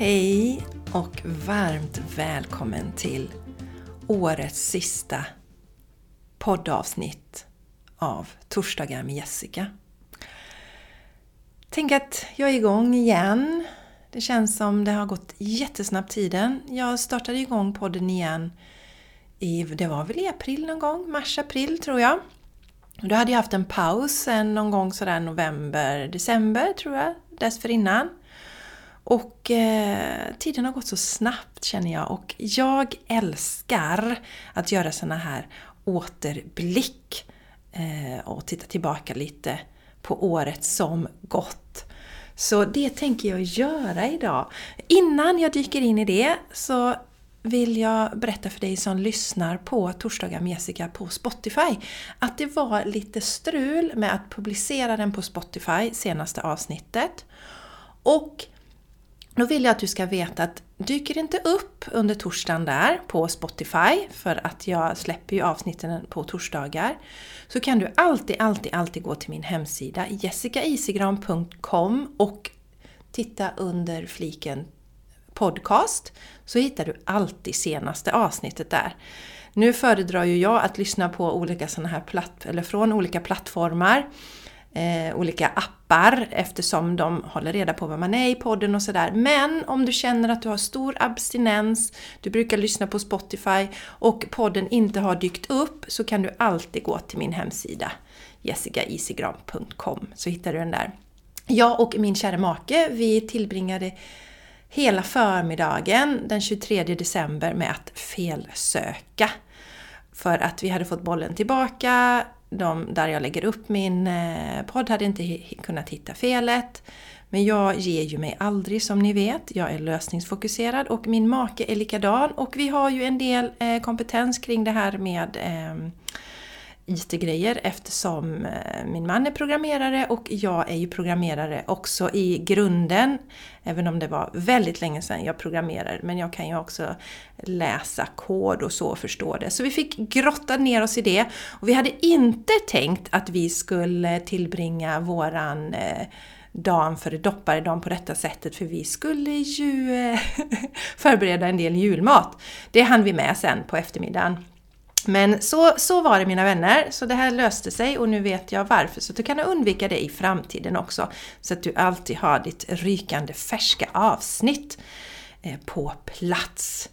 Hej och varmt välkommen till årets sista poddavsnitt av Torsdagar med Jessica. Tänk att jag är igång igen. Det känns som det har gått jättesnabbt tiden. Jag startade igång podden igen i, det var väl i april någon gång, mars-april tror jag. Då hade jag haft en paus sen någon gång sådär november, december tror jag, dessförinnan. Och eh, tiden har gått så snabbt känner jag och jag älskar att göra såna här återblick eh, och titta tillbaka lite på året som gått. Så det tänker jag göra idag. Innan jag dyker in i det så vill jag berätta för dig som lyssnar på Torsdagar med Jessica på Spotify att det var lite strul med att publicera den på Spotify senaste avsnittet. Och då vill jag att du ska veta att dyker inte upp under torsdagen där på Spotify, för att jag släpper ju avsnitten på torsdagar, så kan du alltid, alltid, alltid gå till min hemsida jessicaisigran.com och titta under fliken podcast så hittar du alltid senaste avsnittet där. Nu föredrar ju jag att lyssna på olika såna här platt, eller från olika plattformar eh, olika appar eftersom de håller reda på vad man är i podden och sådär. Men om du känner att du har stor abstinens, du brukar lyssna på Spotify och podden inte har dykt upp så kan du alltid gå till min hemsida jessicaisigran.com så hittar du den där. Jag och min kära make, vi tillbringade hela förmiddagen den 23 december med att felsöka. För att vi hade fått bollen tillbaka, de där jag lägger upp min eh, podd hade inte kunnat hitta felet. Men jag ger ju mig aldrig som ni vet. Jag är lösningsfokuserad och min make är likadan. Och vi har ju en del eh, kompetens kring det här med eh, IT-grejer eftersom eh, min man är programmerare och jag är ju programmerare också i grunden. Även om det var väldigt länge sedan jag programmerade, men jag kan ju också läsa kod och så och förstå det. Så vi fick grotta ner oss i det. Och vi hade inte tänkt att vi skulle tillbringa våran eh, dagen före dopparedagen på detta sättet för vi skulle ju eh, förbereda en del julmat. Det hann vi med sen på eftermiddagen. Men så, så var det mina vänner, så det här löste sig och nu vet jag varför. Så du kan undvika det i framtiden också. Så att du alltid har ditt rykande färska avsnitt eh, på plats.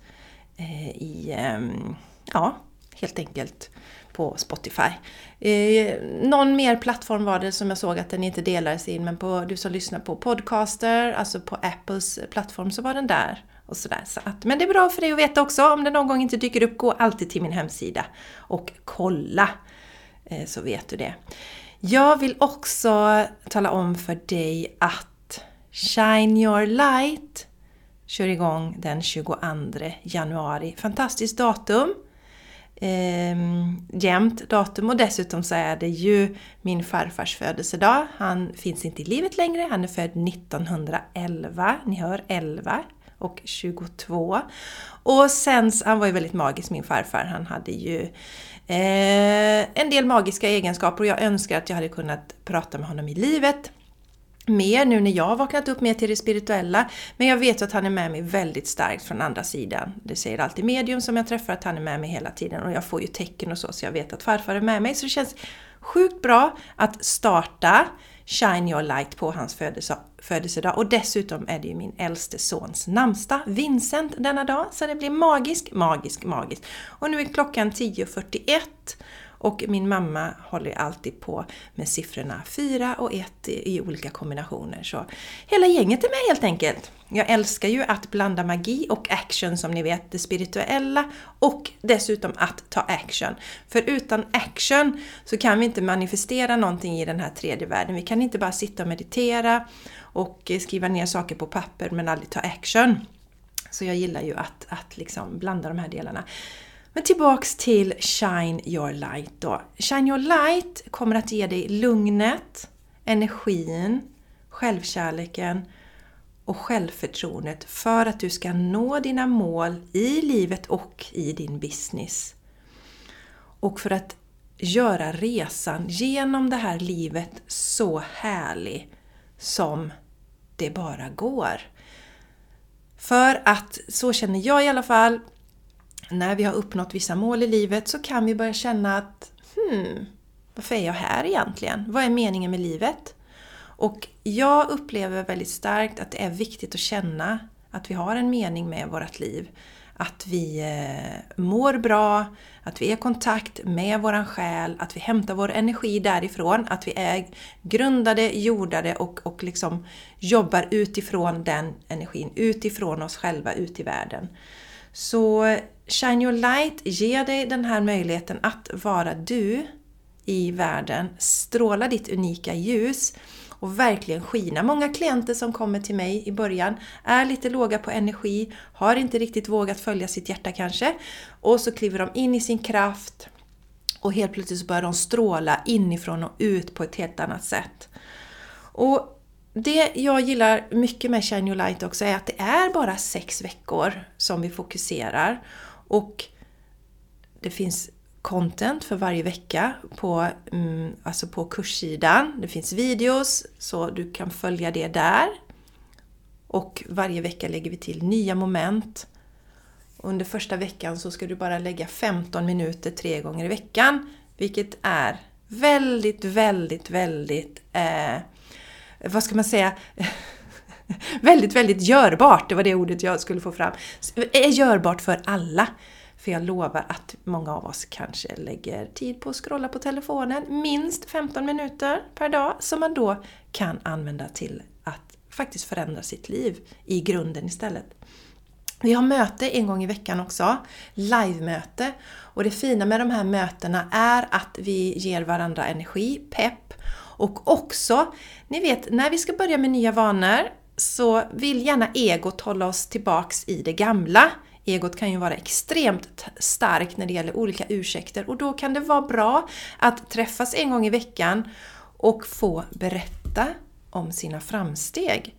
Eh, I, ehm, ja, helt enkelt på Spotify. Eh, någon mer plattform var det som jag såg att den inte delades in, men på du som lyssnar på Podcaster, alltså på Apples plattform, så var den där och sådär. Så att, men det är bra för dig att veta också. Om det någon gång inte dyker upp, gå alltid till min hemsida och kolla. Eh, så vet du det. Jag vill också tala om för dig att Shine Your Light kör igång den 22 januari. Fantastiskt datum! Eh, jämnt datum och dessutom så är det ju min farfars födelsedag. Han finns inte i livet längre, han är född 1911. Ni hör 11 och 22. Och sen, han var ju väldigt magisk min farfar, han hade ju eh, en del magiska egenskaper och jag önskar att jag hade kunnat prata med honom i livet mer nu när jag har vaknat upp mer till det spirituella. Men jag vet att han är med mig väldigt starkt från andra sidan. Det säger alltid medium som jag träffar att han är med mig hela tiden och jag får ju tecken och så, så jag vet att farfar är med mig. Så det känns sjukt bra att starta Shine Your Light på hans födelsedag. Och dessutom är det ju min äldste sons namnsdag, Vincent, denna dag. Så det blir magisk, magisk, magisk. Och nu är klockan 10.41 och min mamma håller alltid på med siffrorna 4 och 1 i olika kombinationer. Så hela gänget är med helt enkelt. Jag älskar ju att blanda magi och action som ni vet, det spirituella och dessutom att ta action. För utan action så kan vi inte manifestera någonting i den här tredje världen. Vi kan inte bara sitta och meditera och skriva ner saker på papper men aldrig ta action. Så jag gillar ju att, att liksom blanda de här delarna. Men tillbaks till Shine Your Light då. Shine Your Light kommer att ge dig lugnet, energin, självkärleken och självförtroendet för att du ska nå dina mål i livet och i din business. Och för att göra resan genom det här livet så härlig som det bara går. För att, så känner jag i alla fall, när vi har uppnått vissa mål i livet så kan vi börja känna att hmm, varför är jag här egentligen? Vad är meningen med livet? Och jag upplever väldigt starkt att det är viktigt att känna att vi har en mening med vårt liv. Att vi eh, mår bra, att vi är i kontakt med våran själ, att vi hämtar vår energi därifrån, att vi är grundade, jordade och, och liksom jobbar utifrån den energin, utifrån oss själva, ut i världen. Så Shine Your Light ger dig den här möjligheten att vara du i världen, stråla ditt unika ljus och verkligen skina. Många klienter som kommer till mig i början är lite låga på energi, har inte riktigt vågat följa sitt hjärta kanske och så kliver de in i sin kraft och helt plötsligt så börjar de stråla inifrån och ut på ett helt annat sätt. Och det jag gillar mycket med Shine Your Light också är att det är bara sex veckor som vi fokuserar och det finns content för varje vecka på, mm, alltså på kurssidan. Det finns videos så du kan följa det där. Och varje vecka lägger vi till nya moment. Under första veckan så ska du bara lägga 15 minuter tre gånger i veckan. Vilket är väldigt, väldigt, väldigt... Eh, vad ska man säga? väldigt, väldigt görbart. Det var det ordet jag skulle få fram. Är görbart för alla. För jag lovar att många av oss kanske lägger tid på att scrolla på telefonen, minst 15 minuter per dag, som man då kan använda till att faktiskt förändra sitt liv i grunden istället. Vi har möte en gång i veckan också, live-möte. Och det fina med de här mötena är att vi ger varandra energi, pepp och också, ni vet, när vi ska börja med nya vanor så vill gärna egot hålla oss tillbaks i det gamla. Egot kan ju vara extremt starkt när det gäller olika ursäkter och då kan det vara bra att träffas en gång i veckan och få berätta om sina framsteg.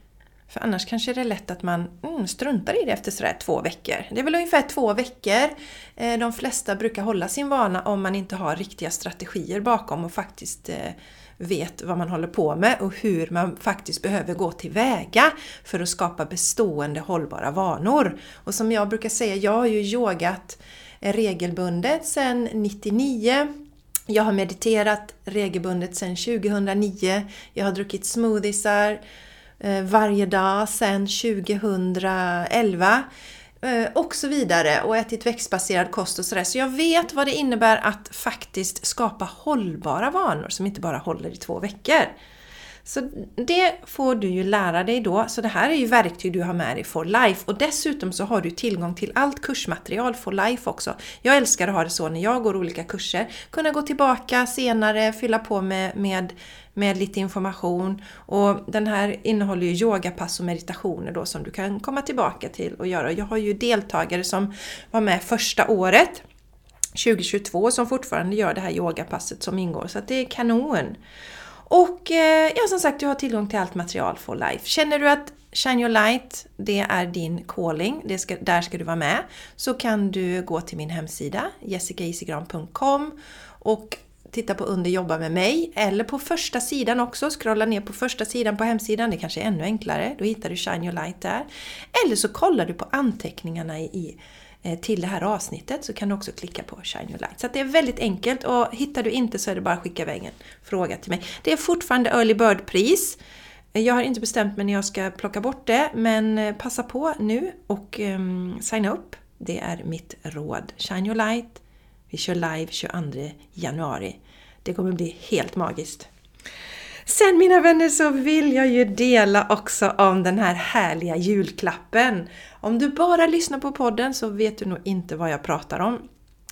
För annars kanske det är lätt att man mm, struntar i det efter sådär två veckor. Det är väl ungefär två veckor eh, de flesta brukar hålla sin vana om man inte har riktiga strategier bakom och faktiskt eh, vet vad man håller på med och hur man faktiskt behöver gå tillväga för att skapa bestående hållbara vanor. Och som jag brukar säga, jag har ju yogat regelbundet sedan 99 jag har mediterat regelbundet sedan 2009. Jag har druckit smoothiesar eh, varje dag sedan 2011. Eh, och så vidare och ätit växtbaserad kost och sådär. Så jag vet vad det innebär att faktiskt skapa hållbara vanor som inte bara håller i två veckor. Så det får du ju lära dig då. Så det här är ju verktyg du har med dig for life. Och dessutom så har du tillgång till allt kursmaterial for life också. Jag älskar att ha det så när jag går olika kurser. Kunna gå tillbaka senare, fylla på med, med med lite information. Och den här innehåller ju yogapass och meditationer då som du kan komma tillbaka till och göra. Jag har ju deltagare som var med första året 2022 som fortfarande gör det här yogapasset som ingår, så att det är kanon! Och eh, ja, som sagt, du har tillgång till allt material for life. Känner du att Shine Your Light, det är din calling, det ska, där ska du vara med, så kan du gå till min hemsida jessicaisigran.com och titta på under jobba med mig eller på första sidan också, scrolla ner på första sidan på hemsidan, det kanske är ännu enklare, då hittar du Shine Your Light där. Eller så kollar du på anteckningarna i, eh, till det här avsnittet så kan du också klicka på Shine Your Light. Så det är väldigt enkelt och hittar du inte så är det bara att skicka iväg en fråga till mig. Det är fortfarande Early Bird-pris. Eh, jag har inte bestämt mig när jag ska plocka bort det, men eh, passa på nu och um, signa upp. Det är mitt råd. Shine Your Light. Vi kör live 22 januari. Det kommer bli helt magiskt. Sen mina vänner så vill jag ju dela också om den här härliga julklappen. Om du bara lyssnar på podden så vet du nog inte vad jag pratar om.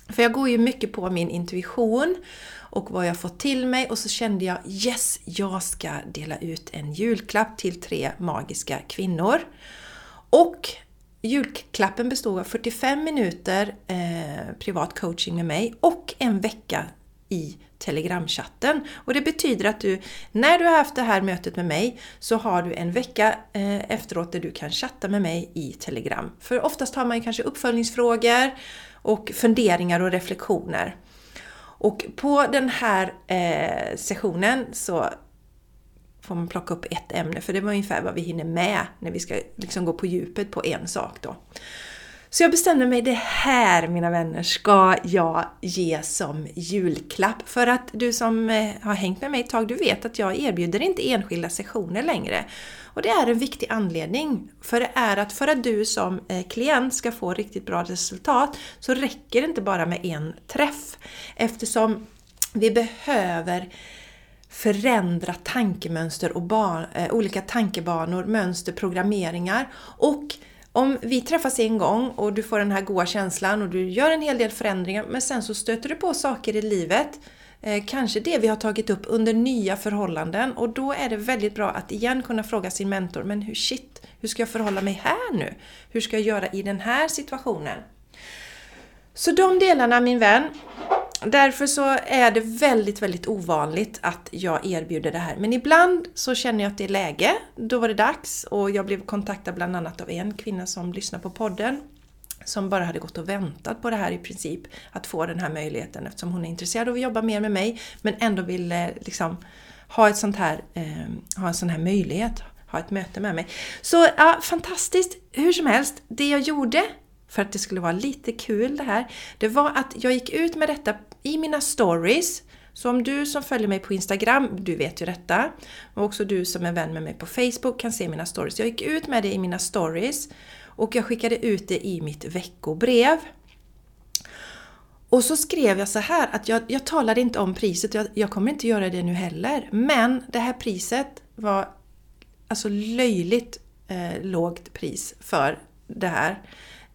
För jag går ju mycket på min intuition och vad jag fått till mig och så kände jag yes, jag ska dela ut en julklapp till tre magiska kvinnor. Och julklappen bestod av 45 minuter eh, privat coaching med mig och en vecka i Telegramchatten. Och det betyder att du, när du har haft det här mötet med mig, så har du en vecka eh, efteråt där du kan chatta med mig i Telegram. För oftast har man ju kanske uppföljningsfrågor och funderingar och reflektioner. Och på den här eh, sessionen så får man plocka upp ett ämne för det var ungefär vad vi hinner med när vi ska liksom gå på djupet på en sak då. Så jag bestämde mig, det här mina vänner ska jag ge som julklapp. För att du som eh, har hängt med mig ett tag, du vet att jag erbjuder inte enskilda sessioner längre. Och det är en viktig anledning. För det är att för att du som eh, klient ska få riktigt bra resultat så räcker det inte bara med en träff. Eftersom vi behöver förändra tankemönster och ban, eh, olika tankebanor, mönster, programmeringar. Och om vi träffas en gång och du får den här goda känslan och du gör en hel del förändringar men sen så stöter du på saker i livet eh, Kanske det vi har tagit upp under nya förhållanden och då är det väldigt bra att igen kunna fråga sin mentor Men hur shit, hur ska jag förhålla mig här nu? Hur ska jag göra i den här situationen? Så de delarna min vän, Därför så är det väldigt, väldigt ovanligt att jag erbjuder det här. Men ibland så känner jag att det är läge. Då var det dags och jag blev kontaktad bland annat av en kvinna som lyssnar på podden som bara hade gått och väntat på det här i princip, att få den här möjligheten eftersom hon är intresserad av att jobba mer med mig men ändå ville liksom ha, ett sånt här, eh, ha en sån här möjlighet, ha ett möte med mig. Så ja, fantastiskt! Hur som helst, det jag gjorde för att det skulle vara lite kul det här, det var att jag gick ut med detta i mina stories. Så om du som följer mig på Instagram, du vet ju detta, och också du som är vän med mig på Facebook kan se mina stories. Jag gick ut med det i mina stories och jag skickade ut det i mitt veckobrev. Och så skrev jag så här att jag, jag talade inte om priset, jag, jag kommer inte göra det nu heller. Men det här priset var alltså löjligt eh, lågt pris för det här.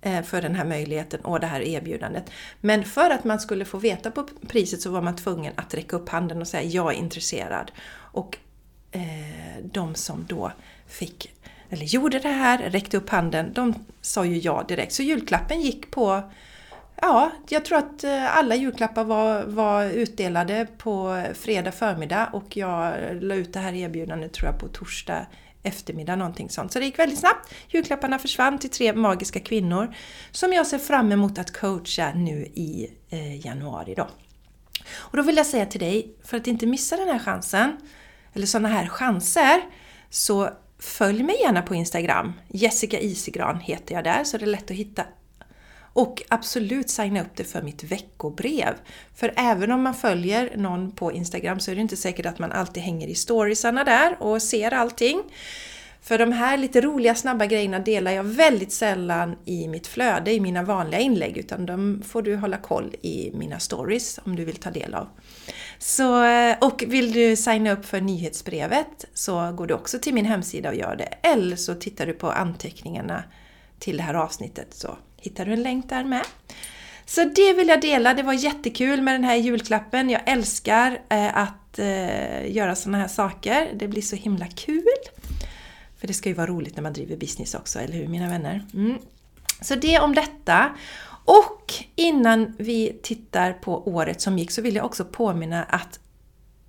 Eh, för den här möjligheten och det här erbjudandet. Men för att man skulle få veta på priset så var man tvungen att räcka upp handen och säga jag är intresserad. Och eh, de som då fick, eller gjorde det här, räckte upp handen, de sa ju ja direkt. Så julklappen gick på Ja, jag tror att eh, alla julklappar var, var utdelade på fredag förmiddag och jag la ut det här erbjudandet tror jag på torsdag eftermiddag, någonting sånt. Så det gick väldigt snabbt. Julklapparna försvann till tre magiska kvinnor som jag ser fram emot att coacha nu i eh, januari då. Och då vill jag säga till dig, för att inte missa den här chansen, eller sådana här chanser, så följ mig gärna på Instagram. Jessica Isigran heter jag där, så det är lätt att hitta och absolut signa upp dig för mitt veckobrev. För även om man följer någon på Instagram så är det inte säkert att man alltid hänger i storiesarna där och ser allting. För de här lite roliga snabba grejerna delar jag väldigt sällan i mitt flöde, i mina vanliga inlägg, utan de får du hålla koll i mina stories om du vill ta del av. Så, eh, och vill du signa upp för nyhetsbrevet så går du också till min hemsida och gör det. Eller så tittar du på anteckningarna till det här avsnittet så hittar du en länk där med. Så det vill jag dela, det var jättekul med den här julklappen. Jag älskar eh, att eh, göra sådana här saker. Det blir så himla kul. För det ska ju vara roligt när man driver business också, eller hur mina vänner? Mm. Så det om detta. Och innan vi tittar på året som gick så vill jag också påminna att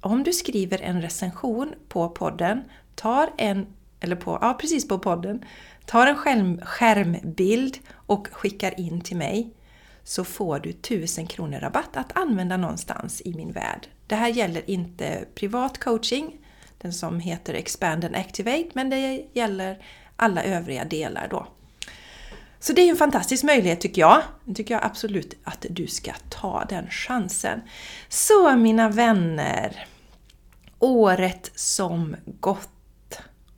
om du skriver en recension på podden, tar en, eller på, ja precis på podden, tar en skärm, skärmbild och skickar in till mig så får du 1000 kronor rabatt att använda någonstans i min värld. Det här gäller inte privat coaching, den som heter Expand and Activate, men det gäller alla övriga delar då. Så det är en fantastisk möjlighet tycker jag. Det tycker jag absolut att du ska ta den chansen. Så mina vänner, året som gått.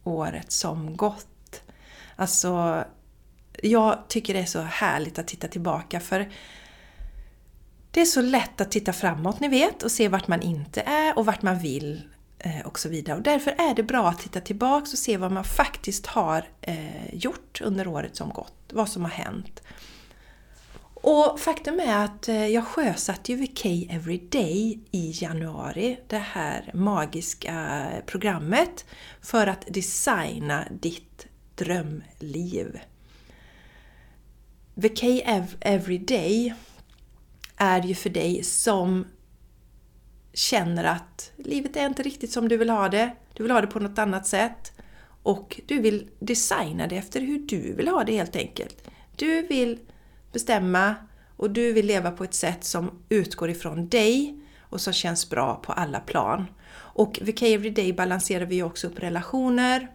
Året som gått. Alltså, jag tycker det är så härligt att titta tillbaka för det är så lätt att titta framåt, ni vet, och se vart man inte är och vart man vill eh, och så vidare. Och därför är det bra att titta tillbaks och se vad man faktiskt har eh, gjort under året som gått, vad som har hänt. Och faktum är att eh, jag sjösatte ju VK Everyday i januari, det här magiska programmet för att designa ditt drömliv. The K-Everyday är ju för dig som känner att livet är inte riktigt som du vill ha det. Du vill ha det på något annat sätt. Och du vill designa det efter hur du vill ha det helt enkelt. Du vill bestämma och du vill leva på ett sätt som utgår ifrån dig och som känns bra på alla plan. Och VK Everyday balanserar vi också upp relationer.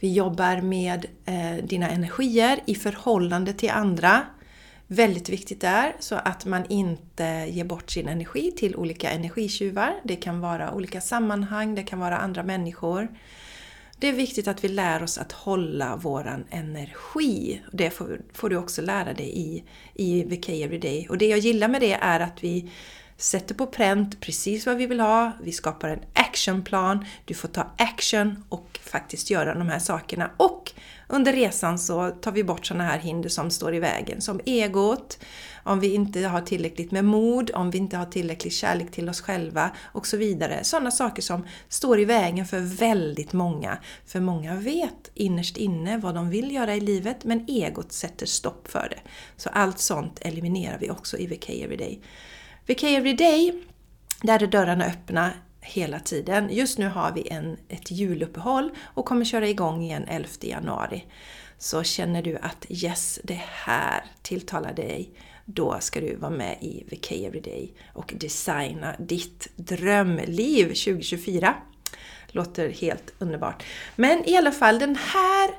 Vi jobbar med eh, dina energier i förhållande till andra. Väldigt viktigt där, så att man inte ger bort sin energi till olika energitjuvar. Det kan vara olika sammanhang, det kan vara andra människor. Det är viktigt att vi lär oss att hålla våran energi. Det får, får du också lära dig i, i VK Everyday. Och det jag gillar med det är att vi sätter på pränt precis vad vi vill ha, vi skapar en actionplan, du får ta action och faktiskt göra de här sakerna. Och under resan så tar vi bort sådana här hinder som står i vägen, som egot, om vi inte har tillräckligt med mod, om vi inte har tillräcklig kärlek till oss själva och så vidare. Sådana saker som står i vägen för väldigt många. För många vet innerst inne vad de vill göra i livet men egot sätter stopp för det. Så allt sånt eliminerar vi också i VK Everyday. VK Everyday, där är dörrarna öppna hela tiden. Just nu har vi en, ett juluppehåll och kommer köra igång igen 11 januari. Så känner du att yes, det här tilltalar dig, då ska du vara med i VK Everyday och designa ditt drömliv 2024. Låter helt underbart. Men i alla fall, den här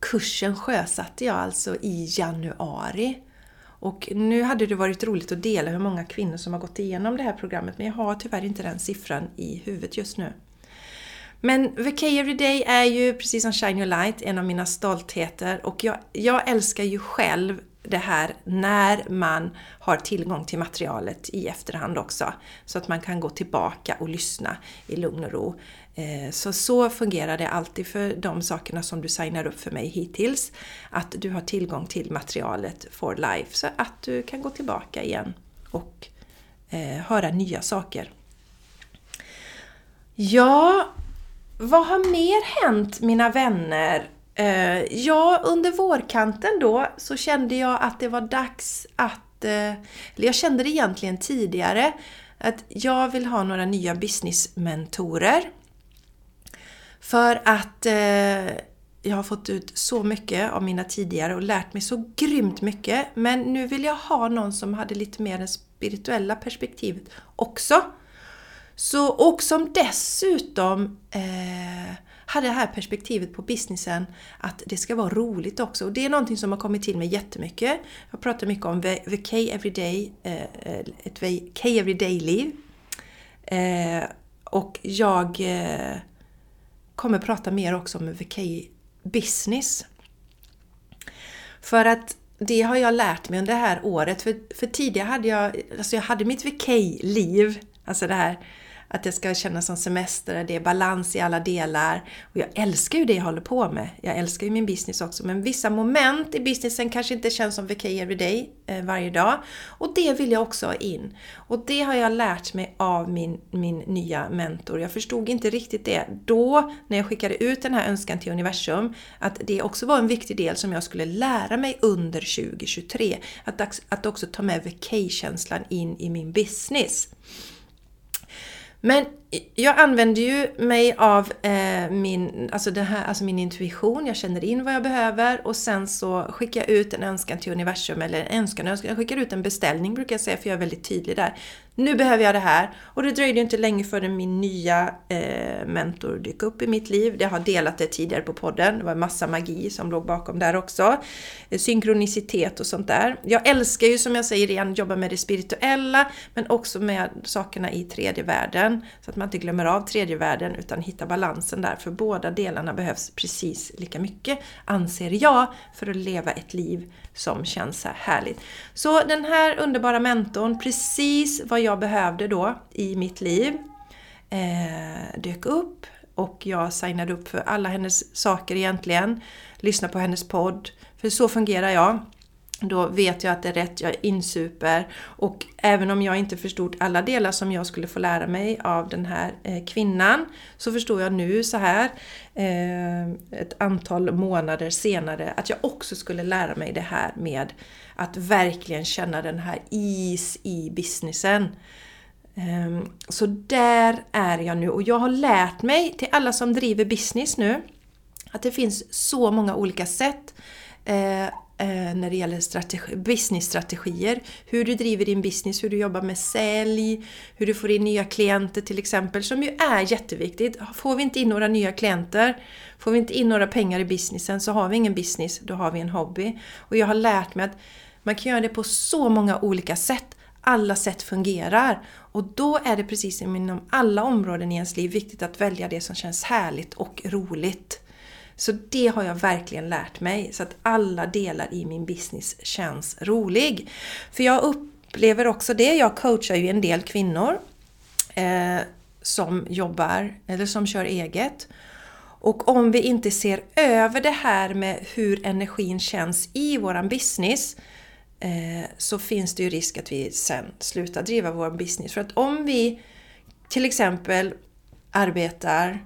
kursen sjösatte jag alltså i januari. Och nu hade det varit roligt att dela hur många kvinnor som har gått igenom det här programmet men jag har tyvärr inte den siffran i huvudet just nu. Men VK Everyday är ju precis som Shine Your Light en av mina stoltheter och jag, jag älskar ju själv det här när man har tillgång till materialet i efterhand också. Så att man kan gå tillbaka och lyssna i lugn och ro. Eh, så så fungerar det alltid för de sakerna som du signar upp för mig hittills. Att du har tillgång till materialet for life så att du kan gå tillbaka igen och eh, höra nya saker. Ja, vad har mer hänt mina vänner? Eh, ja, under vårkanten då så kände jag att det var dags att... Eh, eller jag kände det egentligen tidigare. Att jag vill ha några nya businessmentorer. För att eh, jag har fått ut så mycket av mina tidigare och lärt mig så grymt mycket. Men nu vill jag ha någon som hade lite mer det spirituella perspektivet också. Så, och som dessutom eh, hade det här perspektivet på businessen att det ska vara roligt också. Och det är någonting som har kommit till mig jättemycket. Jag pratar mycket om the K Everyday, eh, ett K Everyday-liv. Eh, och jag eh, kommer prata mer också om VK Business. För att det har jag lärt mig under det här året. För, för tidigare hade jag, alltså jag hade mitt VK-liv, alltså det här att det ska kännas som semester, det är balans i alla delar. Och jag älskar ju det jag håller på med. Jag älskar ju min business också. Men vissa moment i businessen kanske inte känns som VK Everyday eh, varje dag. Och det vill jag också ha in. Och det har jag lärt mig av min, min nya mentor. Jag förstod inte riktigt det då när jag skickade ut den här önskan till universum. Att det också var en viktig del som jag skulle lära mig under 2023. Att, att också ta med VK-känslan in i min business. Men jag använder ju mig av eh, min, alltså det här, alltså min intuition, jag känner in vad jag behöver och sen så skickar jag ut en önskan till universum, eller en önskan, jag skickar ut en beställning brukar jag säga för jag är väldigt tydlig där. Nu behöver jag det här! Och det dröjde ju inte länge förrän min nya eh, mentor dök upp i mitt liv. Jag har delat det tidigare på podden, det var en massa magi som låg bakom där också. Synkronicitet och sånt där. Jag älskar ju som jag säger igen, jobba med det spirituella men också med sakerna i tredje världen. Så att man inte glömmer av tredje världen utan hittar balansen där. För båda delarna behövs precis lika mycket, anser jag, för att leva ett liv som känns så här härligt. Så den här underbara mentorn, precis vad jag behövde då i mitt liv, eh, dök upp och jag signade upp för alla hennes saker egentligen. Lyssna på hennes podd, för så fungerar jag. Då vet jag att det är rätt, jag insuper och även om jag inte förstod alla delar som jag skulle få lära mig av den här eh, kvinnan så förstår jag nu så här eh, ett antal månader senare att jag också skulle lära mig det här med att verkligen känna den här is i businessen. Ehm, så där är jag nu och jag har lärt mig till alla som driver business nu att det finns så många olika sätt eh, Eh, när det gäller strategi, businessstrategier. Hur du driver din business, hur du jobbar med sälj, hur du får in nya klienter till exempel, som ju är jätteviktigt. Får vi inte in några nya klienter, får vi inte in några pengar i businessen så har vi ingen business, då har vi en hobby. Och jag har lärt mig att man kan göra det på så många olika sätt. Alla sätt fungerar. Och då är det precis som inom alla områden i ens liv viktigt att välja det som känns härligt och roligt. Så det har jag verkligen lärt mig, så att alla delar i min business känns rolig. För jag upplever också det, jag coachar ju en del kvinnor eh, som jobbar eller som kör eget. Och om vi inte ser över det här med hur energin känns i våran business eh, så finns det ju risk att vi sen slutar driva vår business. För att om vi till exempel arbetar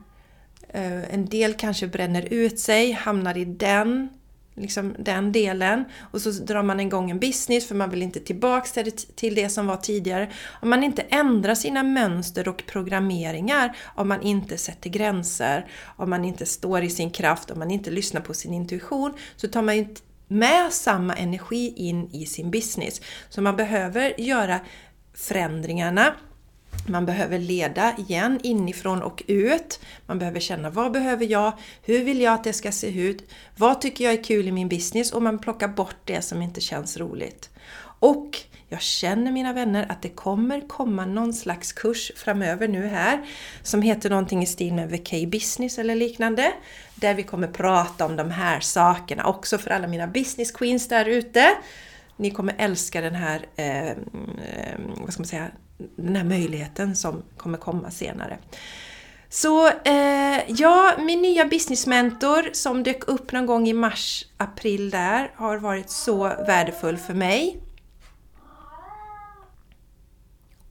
Eh, en del kanske bränner ut sig, hamnar i den, liksom den delen. Och så drar man igång en business för man vill inte tillbaks till det som var tidigare. Om man inte ändrar sina mönster och programmeringar, om man inte sätter gränser, om man inte står i sin kraft, om man inte lyssnar på sin intuition, så tar man ju inte med samma energi in i sin business. Så man behöver göra förändringarna man behöver leda igen inifrån och ut. Man behöver känna vad behöver jag? Hur vill jag att det ska se ut? Vad tycker jag är kul i min business? Och man plockar bort det som inte känns roligt. Och jag känner mina vänner att det kommer komma någon slags kurs framöver nu här som heter någonting i stil med VK Business eller liknande. Där vi kommer prata om de här sakerna också för alla mina business queens där ute. Ni kommer älska den här, eh, mm, eh vad ska man säga, den här möjligheten som kommer komma senare. Så eh, ja, min nya businessmentor som dök upp någon gång i mars, april där har varit så värdefull för mig.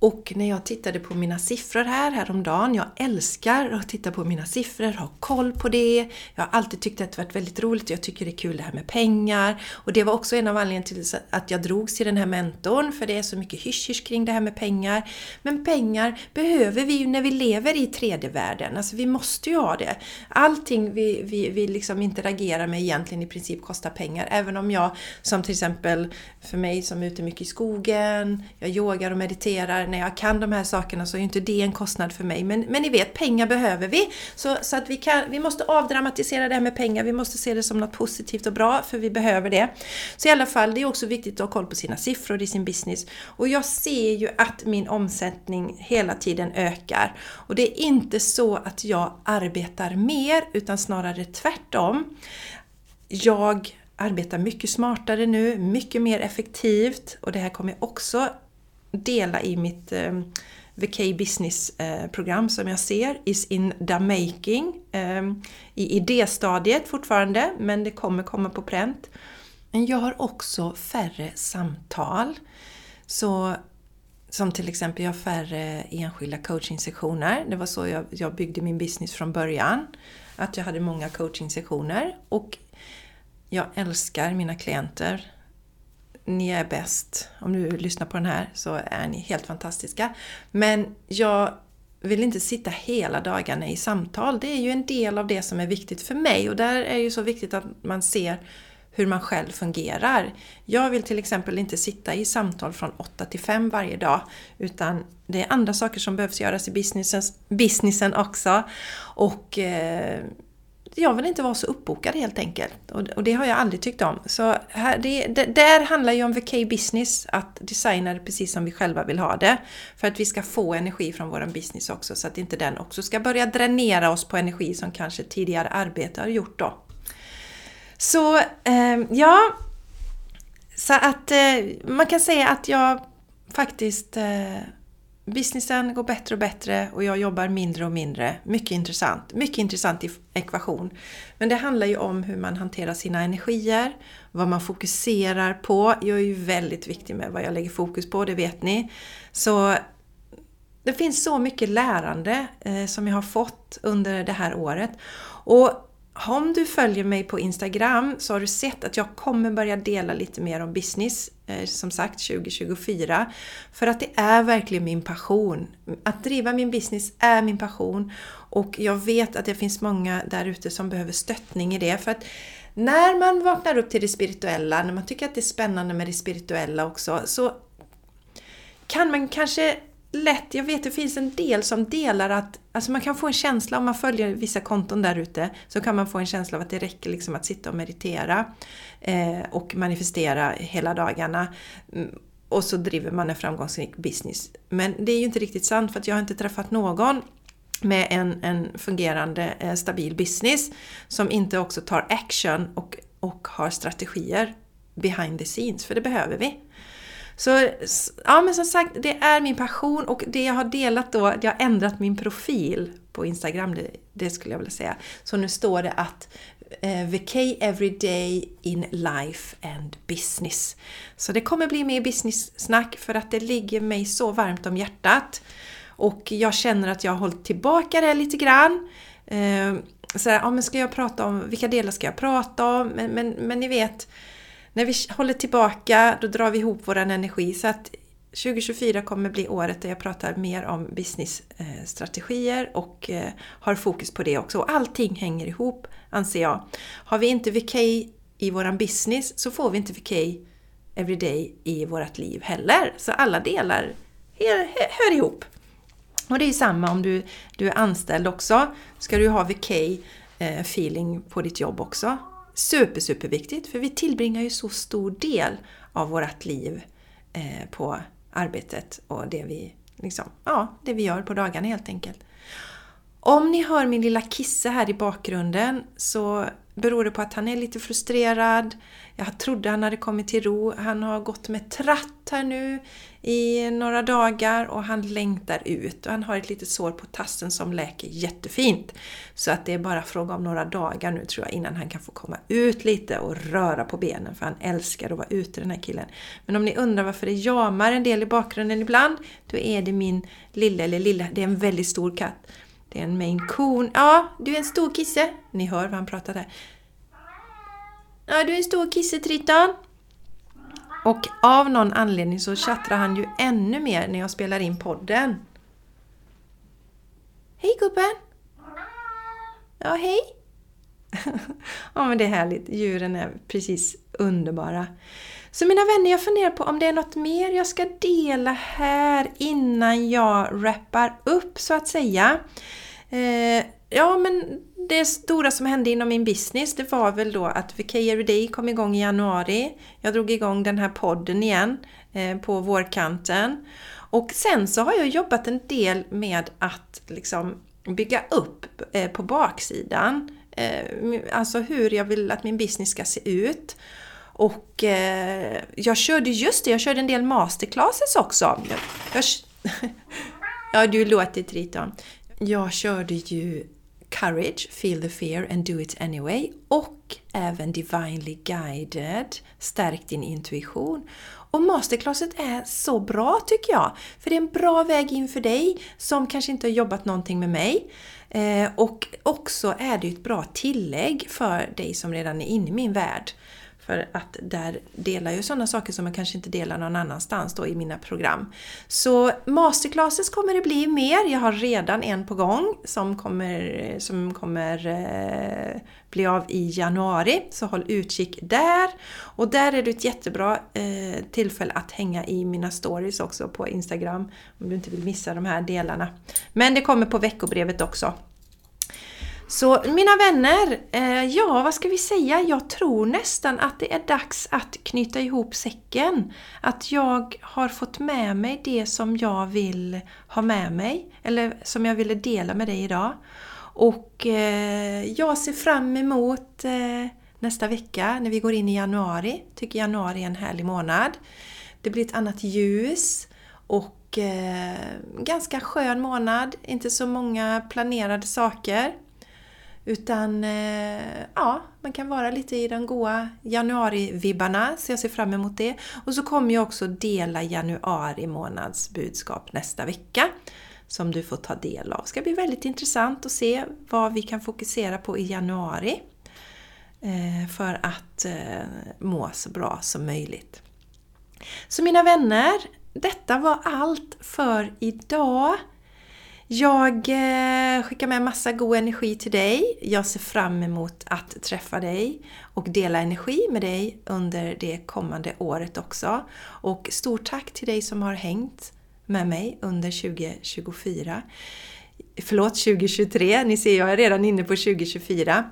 Och när jag tittade på mina siffror här häromdagen, jag älskar att titta på mina siffror, ha koll på det. Jag har alltid tyckt att det varit väldigt roligt, jag tycker det är kul det här med pengar. Och det var också en av anledningarna till att jag drogs till den här mentorn, för det är så mycket hysch kring det här med pengar. Men pengar behöver vi ju när vi lever i tredje världen, alltså vi måste ju ha det. Allting vi, vi, vi liksom interagerar med egentligen i princip kostar pengar, även om jag som till exempel för mig som är ute mycket i skogen, jag yogar och mediterar, när jag kan de här sakerna så är ju inte det en kostnad för mig. Men, men ni vet, pengar behöver vi. Så, så att vi, kan, vi måste avdramatisera det här med pengar. Vi måste se det som något positivt och bra, för vi behöver det. Så i alla fall, det är också viktigt att ha koll på sina siffror i sin business. Och jag ser ju att min omsättning hela tiden ökar. Och det är inte så att jag arbetar mer, utan snarare tvärtom. Jag arbetar mycket smartare nu, mycket mer effektivt och det här kommer jag också dela i mitt eh, VK Business eh, program som jag ser, is in the making. Eh, I idéstadiet fortfarande, men det kommer komma på pränt. Men jag har också färre samtal. Så som till exempel, jag har färre enskilda coachingsektioner. Det var så jag, jag byggde min business från början. Att jag hade många coachingsektioner. Och jag älskar mina klienter ni är bäst. Om du lyssnar på den här så är ni helt fantastiska. Men jag vill inte sitta hela dagarna i samtal. Det är ju en del av det som är viktigt för mig och där är det ju så viktigt att man ser hur man själv fungerar. Jag vill till exempel inte sitta i samtal från 8 till 5 varje dag utan det är andra saker som behövs göras i businessen, businessen också. Och eh, jag vill inte vara så uppbokad helt enkelt. Och, det har jag aldrig tyckt om. Så här, det, det, där handlar ju om VK Business, att designa det precis som vi själva vill ha det. För att vi ska få energi från vår business också, så att inte den också ska börja dränera oss på energi som kanske tidigare arbete har gjort då. Så eh, ja, så att eh, man kan säga att jag faktiskt eh, Businessen går bättre och bättre och jag jobbar mindre och mindre. Mycket intressant. Mycket intressant ekvation. Men det handlar ju om hur man hanterar sina energier, vad man fokuserar på. Jag är ju väldigt viktig med vad jag lägger fokus på, det vet ni. Så det finns så mycket lärande eh, som jag har fått under det här året. Och om du följer mig på Instagram så har du sett att jag kommer börja dela lite mer om business, eh, som sagt 2024. För att det är verkligen min passion. Att driva min business är min passion och jag vet att det finns många där ute som behöver stöttning i det. För att när man vaknar upp till det spirituella, när man tycker att det är spännande med det spirituella också, så kan man kanske lätt, jag vet det finns en del som delar att, alltså man kan få en känsla om man följer vissa konton där ute, så kan man få en känsla av att det räcker liksom att sitta och meditera eh, och manifestera hela dagarna. Mm, och så driver man en framgångsrik business. Men det är ju inte riktigt sant för att jag har inte träffat någon med en, en fungerande eh, stabil business som inte också tar action och, och har strategier behind the scenes, för det behöver vi. Så ja, men som sagt, det är min passion och det jag har delat då, jag har ändrat min profil på Instagram, det, det skulle jag vilja säga. Så nu står det att eh, Vacay Everyday in life and business. Så det kommer bli mer business-snack för att det ligger mig så varmt om hjärtat. Och jag känner att jag har hållit tillbaka det lite grann. Eh, så här, ja, men ska jag prata om, vilka delar ska jag prata om? Men, men, men ni vet, när vi håller tillbaka, då drar vi ihop vår energi. Så att 2024 kommer bli året där jag pratar mer om businessstrategier och eh, har fokus på det också. Och allting hänger ihop, anser jag. Har vi inte VK i våran business så får vi inte VK everyday i vårt liv heller. Så alla delar hör ihop. Och det är samma om du, du är anställd också. Ska du ha VK eh, feeling på ditt jobb också. Super, superviktigt för vi tillbringar ju så stor del av vårt liv eh, på arbetet och det vi, liksom, ja, det vi gör på dagarna helt enkelt. Om ni hör min lilla kisse här i bakgrunden så beror det på att han är lite frustrerad. Jag trodde han hade kommit till ro. Han har gått med tratt här nu i några dagar och han längtar ut. Och han har ett litet sår på tassen som läker jättefint. Så att det är bara fråga om några dagar nu tror jag innan han kan få komma ut lite och röra på benen för han älskar att vara ute den här killen. Men om ni undrar varför det jamar en del i bakgrunden ibland, då är det min lilla, eller lilla, det är en väldigt stor katt. Det är en Maine coon. Ja, du är en stor kisse. Ni hör vad han pratar där. Ja, du är en stor kisse Triton. Och av någon anledning så tjattrar han ju ännu mer när jag spelar in podden. Hej gubben! Ja, hej! ja, men det är härligt. Djuren är precis underbara. Så mina vänner, jag funderar på om det är något mer jag ska dela här innan jag wrappar upp så att säga. Eh, ja, men det stora som hände inom min business det var väl då att VK Day kom igång i januari. Jag drog igång den här podden igen eh, på vårkanten. Och sen så har jag jobbat en del med att liksom bygga upp eh, på baksidan. Eh, alltså hur jag vill att min business ska se ut. Och eh, jag körde just det, jag körde en del masterclasses också. Jag, jag, ja, du låter Triton. Jag körde ju Courage, Feel the Fear and Do It Anyway och även Divinely Guided, Stärk din intuition. Och masterclasset är så bra tycker jag, för det är en bra väg in för dig som kanske inte har jobbat någonting med mig. Eh, och också är det ett bra tillägg för dig som redan är inne i min värld. För att där delar jag sådana saker som jag kanske inte delar någon annanstans då i mina program. Så masterclasses kommer det bli mer. Jag har redan en på gång som kommer, som kommer eh, bli av i januari. Så håll utkik där. Och där är det ett jättebra eh, tillfälle att hänga i mina stories också på Instagram. Om du inte vill missa de här delarna. Men det kommer på veckobrevet också. Så mina vänner, eh, ja vad ska vi säga? Jag tror nästan att det är dags att knyta ihop säcken. Att jag har fått med mig det som jag vill ha med mig, eller som jag ville dela med dig idag. Och eh, jag ser fram emot eh, nästa vecka när vi går in i januari. Tycker januari är en härlig månad. Det blir ett annat ljus och eh, ganska skön månad, inte så många planerade saker. Utan eh, ja, man kan vara lite i de goa januari-vibbarna, så jag ser fram emot det. Och så kommer jag också dela januari månads budskap nästa vecka. som du får ta del av. Det ska bli väldigt intressant att se vad vi kan fokusera på i januari eh, för att eh, må så bra som möjligt. Så mina vänner, detta var allt för idag. Jag eh, skickar med massa god energi till dig. Jag ser fram emot att träffa dig och dela energi med dig under det kommande året också. Och stort tack till dig som har hängt med mig under 2024. Förlåt, 2023. Ni ser, jag är redan inne på 2024.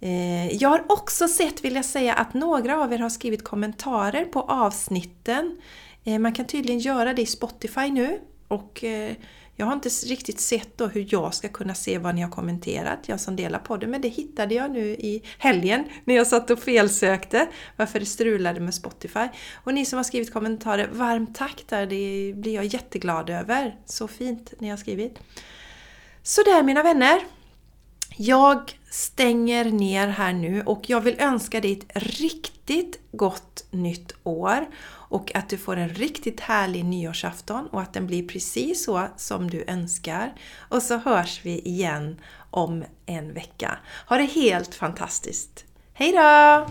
Eh, jag har också sett, vill jag säga, att några av er har skrivit kommentarer på avsnitten. Eh, man kan tydligen göra det i Spotify nu och eh, jag har inte riktigt sett då hur jag ska kunna se vad ni har kommenterat, jag som delar podden, men det hittade jag nu i helgen när jag satt och felsökte varför det strulade med Spotify. Och ni som har skrivit kommentarer, varmt tack där, det blir jag jätteglad över. Så fint ni har skrivit. Så där mina vänner! Jag stänger ner här nu och jag vill önska dig ett riktigt gott nytt år och att du får en riktigt härlig nyårsafton och att den blir precis så som du önskar. Och så hörs vi igen om en vecka. Ha det helt fantastiskt! Hejdå!